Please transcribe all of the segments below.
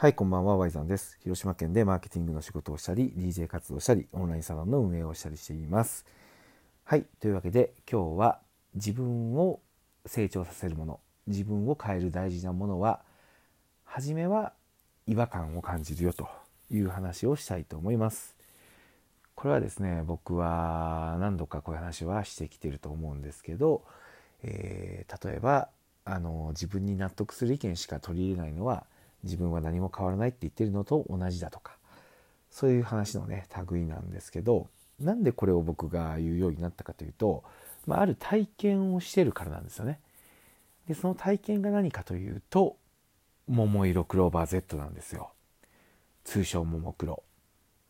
はい、こんばんは、ワイザンです。広島県でマーケティングの仕事をしたり、DJ 活動したり、オンラインサロンの運営をしたりしています。はい、というわけで今日は自分を成長させるもの、自分を変える大事なものは、初めは違和感を感じるよという話をしたいと思います。これはですね、僕は何度かこういう話はしてきてると思うんですけど、えー例えばあの自分に納得する意見しか取り入れないのは自分は何も変わらないって言ってるのと同じだとかそういう話のね類なんですけどなんでこれを僕が言うようになったかというと、まあ、ある体験をしてるからなんですよね。でその体験が何かというと桃色クローバー Z なんですよ。通称ももクロ。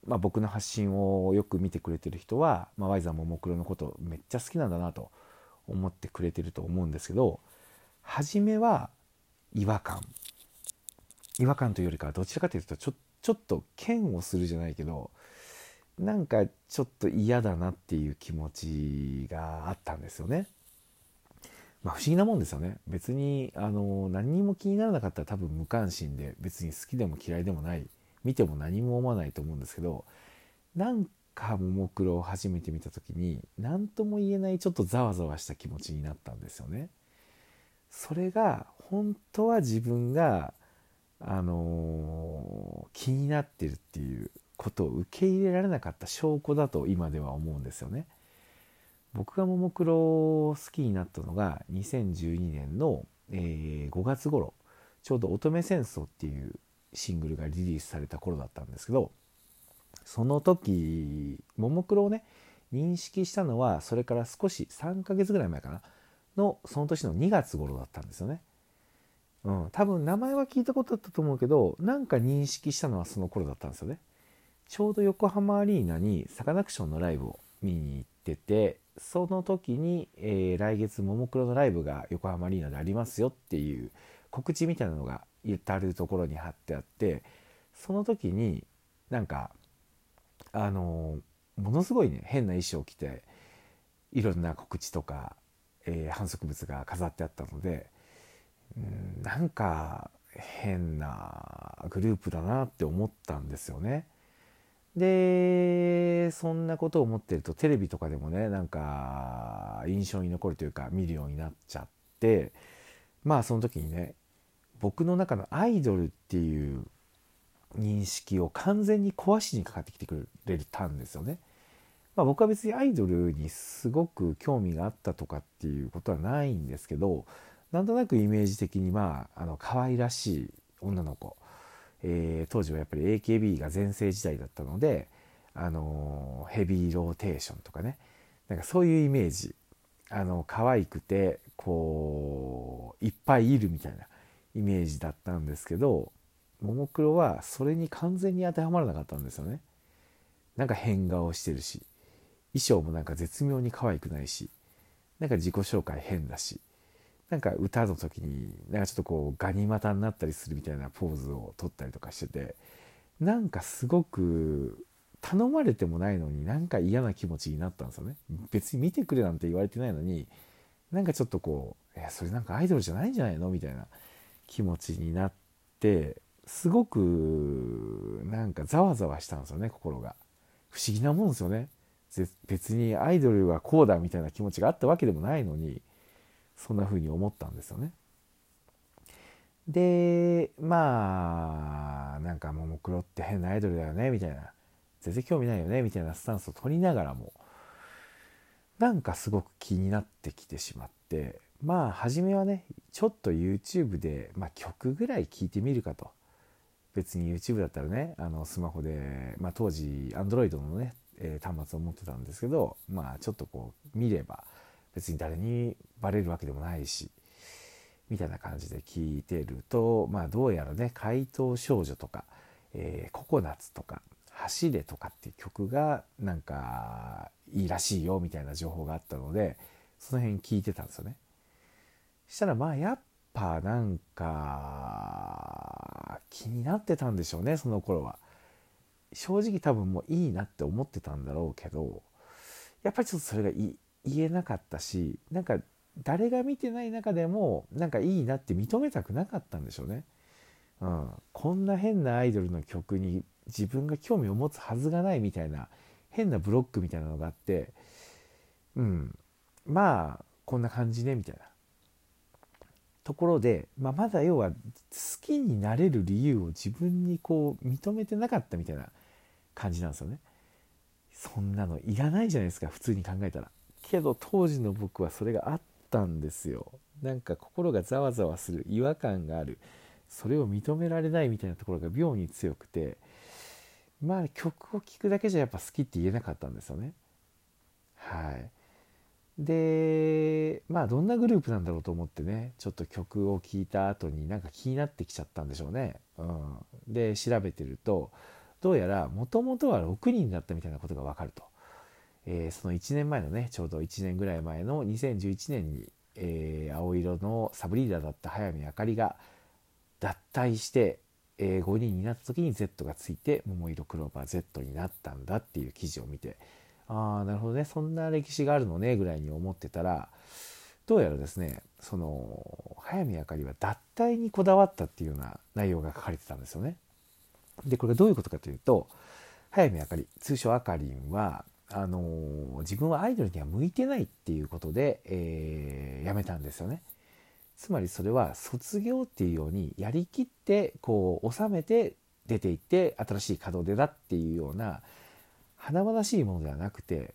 まあ、僕の発信をよく見てくれてる人は、まあ、ワイザーももクロのことめっちゃ好きなんだなと思ってくれてると思うんですけど初めは違和感違和感というよりかはどちらかというとちょちょっと嫌悪するじゃないけどなんかちょっと嫌だなっていう気持ちがあったんですよね。まあ、不思議なもんですよね別にあの何にも気にならなかったら多分無関心で別に好きでも嫌いでもない見ても何も思わないと思うんですけどなんかももクロを初めて見た時に何とも言えないちょっとざわざわした気持ちになったんですよね。それが本当は自分があの気になってるっていうことを受け入れられなかった証拠だと今では思うんですよね。僕がももクロを好きになったのが2012年の、えー5月頃ちょうど「乙女戦争」っていうシングルがリリースされた頃だったんですけどその時ももクロをね認識したのはそれから少し3ヶ月ぐらい前かなのその年の2月頃だったんですよね。うん、多分名前は聞いたことあったと思うけどなんか認識したのはその頃だったんですよね。ちょうど横浜アリーナにサカナクションのライブを見に行っててその時に、えー来月ももクロのライブが横浜アリーナでありますよっていう告知みたいなのが至る所に貼ってあってその時になんかあのーものすごいね変な衣装を着ていろんな告知とか、えー反則物が飾ってあったのでうんなんか変なグループだなって思ったんですよね。でそんなことを思ってるとテレビとかでもねなんか印象に残るというか見るようになっちゃってまあその時にね僕の中のアイドルっていう認識を完全に壊しにかかってきてくれたんですよね。まあ、僕は別にアイドルにすごく興味があったとかっていうことはないんですけどなんとなくイメージ的にまああの可愛らしい女の子、えー当時はやっぱり AKB が全盛時代だったので、あのヘビーローテーションとかね。なんかそういうイメージ。あの可愛くてこういっぱいいるみたいなイメージだったんですけどももクロはそれに完全に当てはまらなかったんですよね。なんか変顔してるし。衣装もなんか絶妙に可愛くないし。なんか自己紹介変だし。なんか歌の時になんかちょっとこうガニ股になったりするみたいなポーズを取ったりとかしててなんかすごく頼まれてもないのになんか嫌な気持ちになったんですよね別に見てくれなんて言われてないのになんかちょっとこう「いやそれなんかアイドルじゃないんじゃないの?」みたいな気持ちになってすごくなんかざわざわしたんですよね心が不思議なもんですよね別にアイドルはこうだみたいな気持ちがあったわけでもないのにそんな風に思ったんですよね。でまあなんかももクロって変なアイドルだよねみたいな全然興味ないよねみたいなスタンスを取りながらもなんかすごく気になってきてしまってまあ初めはねちょっと YouTube で、まあ、曲ぐらい聴いてみるかと別に YouTube だったらねあのスマホで、まあ、当時 Android のね、えー端末を持ってたんですけどまあちょっとこう見れば別に誰にバレるわけでもないしみたいな感じで聞いてるとまあどうやらね「怪盗少女」とか、えーココナッツ」とか「走れ」とかっていう曲がなんかいいらしいよみたいな情報があったのでその辺聞いてたんですよね。したらまあやっぱなんか気になってたんでしょうねその頃は。正直多分もういいなって思ってたんだろうけどやっぱりちょっとそれがい言えなかったしなんか誰が見てない中でもなんかいいなって認めたくなかったんでしょうね。うん、こんな変なアイドルの曲に自分が興味を持つはずがないみたいな変なブロックみたいなのがあってうんまあこんな感じねみたいなところで、まあ、まだ要は好きになれる理由を自分にこう認めてなかったみたいな感じなんですよね。そんなのいらないじゃないですか普通に考えたら。けど当時の僕はそれがあったんですよ。なんか心がざわざわする違和感があるそれを認められないみたいなところが妙に強くてまあ曲を聴くだけじゃやっぱ好きって言えなかったんですよね。はい。でまあどんなグループなんだろうと思ってねちょっと曲を聴いた後になんか気になってきちゃったんでしょうね。うん、で調べてるとどうやらもともとは6人だったみたいなことが分かると。えー、その1年前のねちょうど1年ぐらい前の2011年に、えー、青色のサブリーダーだった早見あかりが脱退して、えー、5人になった時に Z がついて桃色クローバー Z になったんだっていう記事を見てああなるほどねそんな歴史があるのねぐらいに思ってたらどうやらですねその早見あかりは脱退にこだわったっていうような内容が書かれてたんですよね。でこれがどういうことかというと早見あかり通称あかりんはあのー、自分はアイドルには向いてないっていうことで、えー、辞めたんですよね。つまりそれは卒業っていうようにやりきってこう収めて出ていって新しい門出だっていうような華々しいものではなくて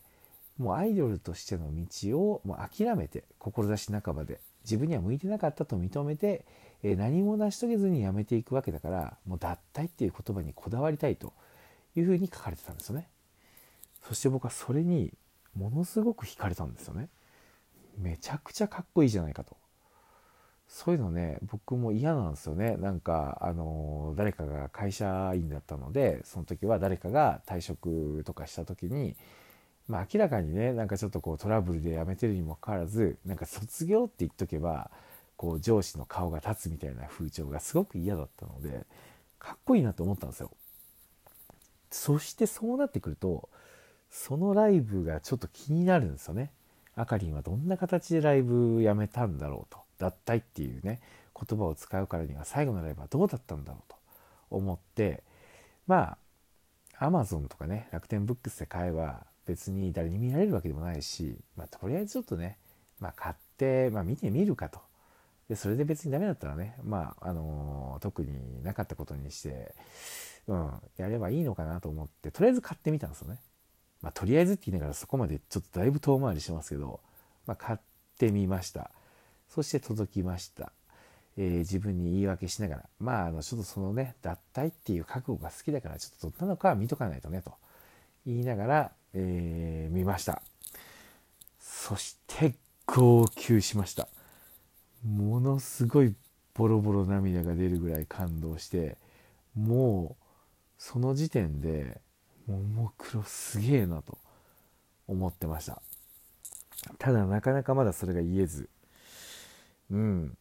もうアイドルとしての道をもう諦めて志半ばで自分には向いてなかったと認めて、何も成し遂げずに辞めていくわけだからもう脱退っていう言葉にこだわりたいというふうに書かれてたんですよね。そして僕はそれにものすごく惹かれたんですよね。めちゃくちゃかっこいいじゃないかと。そういうのね僕も嫌なんですよねなんかあの誰かが会社員だったのでその時は誰かが退職とかした時にまあ明らかにねなんかちょっとこうトラブルで辞めてるにもかかわらずなんか卒業って言っとけばこう上司の顔が立つみたいな風潮がすごく嫌だったのでかっこいいなと思ったんですよ。そしてそうなってくるとそのライブがちょっと気になるんですよね。あかりんはどんな形でライブやめたんだろうと。脱退っていうね言葉を使うからには最後のライブはどうだったんだろうと思ってまあアマゾンとかね楽天ブックスで買えば別に誰に見られるわけでもないし、まあ、とりあえずちょっとね、まあ、買って、まあ、見てみるかとでそれで別にダメだったらね、まああのー、特になかったことにして、うん、やればいいのかなと思ってとりあえず買ってみたんですよね。まあ、とりあえずって言いながらそこまでちょっとだいぶ遠回りしますけど、まあ、買ってみました。そして届きました。えー、自分に言い訳しながら、まあ、あの、ちょっとそのね、脱退っていう覚悟が好きだから、ちょっとどんなのかは見とかないとね、と言いながら、えー、見ました。そして、号泣しました。ものすごいボロボロ涙が出るぐらい感動して、もう、その時点で、ももクロすげえなと思ってました。ただなかなかまだそれが言えず、うん。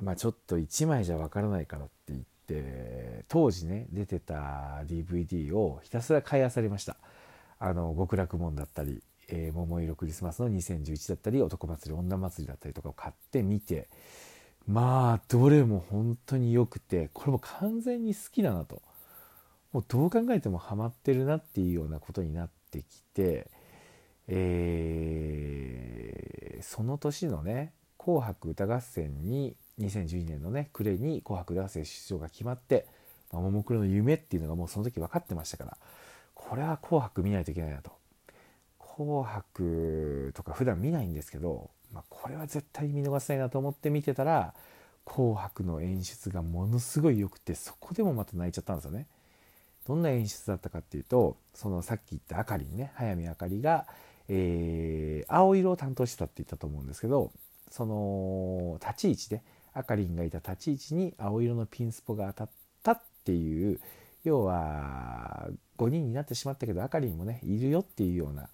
まあちょっと1枚じゃわからないからって言って当時ね出てた DVD をひたすら買い漁りました。あの極楽門だったり、えー、桃色クリスマスの2011だったり男祭り女祭りだったりとかを買ってみて。まあどれも本当に良くてこれも完全に好きだなと。もうどう考えてもハマってるなっていうようなことになってきて、えー、その年のね紅白歌合戦に2012年のね暮れに紅白歌合戦出場が決まってももクロの夢っていうのがもうその時分かってましたからこれは紅白見ないといけないなと紅白とか普段見ないんですけど、まあ、これは絶対見逃せないなと思って見てたら紅白の演出がものすごい良くてそこでもまた泣いちゃったんですよね。どんな演出だったかっていうとそのさっき言ったあかりんね早見あかりが、えー、青色を担当してたって言ったと思うんですけどその立ち位置であかりんがいた立ち位置に青色のピンスポが当たったっていう要は5人になってしまったけどあかりんもねいるよっていうような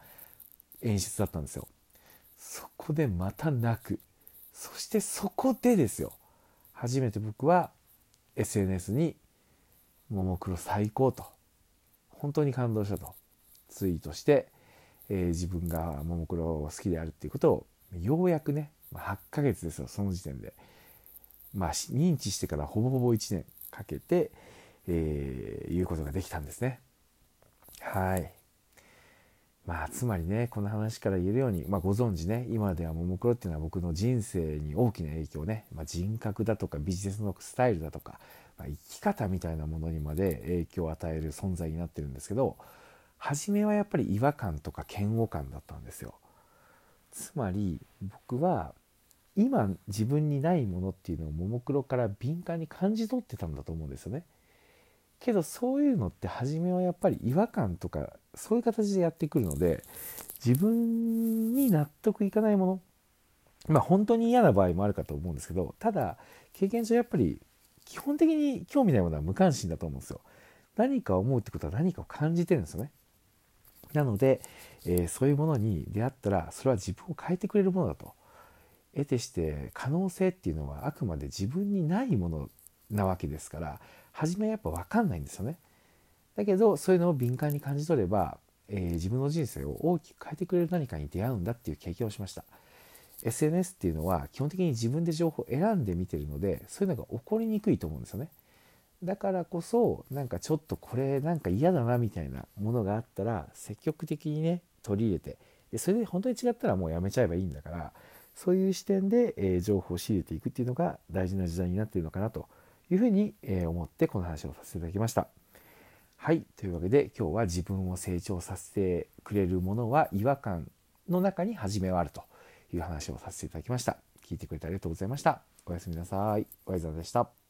演出だったんですよ。そこでまた泣くそしてそこでですよ初めて僕は SNS に「ももクロ最高」と本当に感動したとツイートして、えー、自分がももクロを好きであるっていうことをようやくね8ヶ月ですよその時点でまあ認知してからほぼほぼ1年かけて、えー、いうことができたんですね。はい。まあ、つまりね、この話から言えるように、まあ、ご存知ね、今ではももクロっていうのは僕の人生に大きな影響ね、まあ、人格だとかビジネスのスタイルだとか、まあ、生き方みたいなものにまで影響を与える存在になってるんですけど、初めはやっぱり違和感とか嫌悪感だったんですよ。つまり僕は今自分にないものっていうのをももクロから敏感に感じ取ってたんだと思うんですよね。けどそういうのって初めはやっぱり違和感とかそういう形でやってくるので自分に納得いかないものまあ本当に嫌な場合もあるかと思うんですけどただ経験上やっぱり基本的に興味ないものは無関心だと思うんですよ。何か思うってことは何かを感じてるんですよね。なので、えー、そういうものに出会ったらそれは自分を変えてくれるものだと。得てして可能性っていうのはあくまで自分にないものなわけですから初めはやっぱ分かんないんですよね。だけどそういうのを敏感に感じ取れば、えー、自分の人生を大きく変えてくれる何かに出会うんだっていう経験をしました。SNS っていうのは基本的に自分で情報を選んで見てるのでそういうのが起こりにくいと思うんですよね。だからこそなんかちょっとこれなんか嫌だなみたいなものがあったら積極的にね取り入れてでそれで本当に違ったらもうやめちゃえばいいんだからそういう視点で、え情報を仕入れていくっていうのが大事な時代になっているのかなというふうに、え思ってこの話をさせていただきました。はい。というわけで今日は自分を成長させてくれるものは違和感の中に初めはあるという話をさせていただきました。聞いてくれてありがとうございました。おやすみなさい。おやざでした。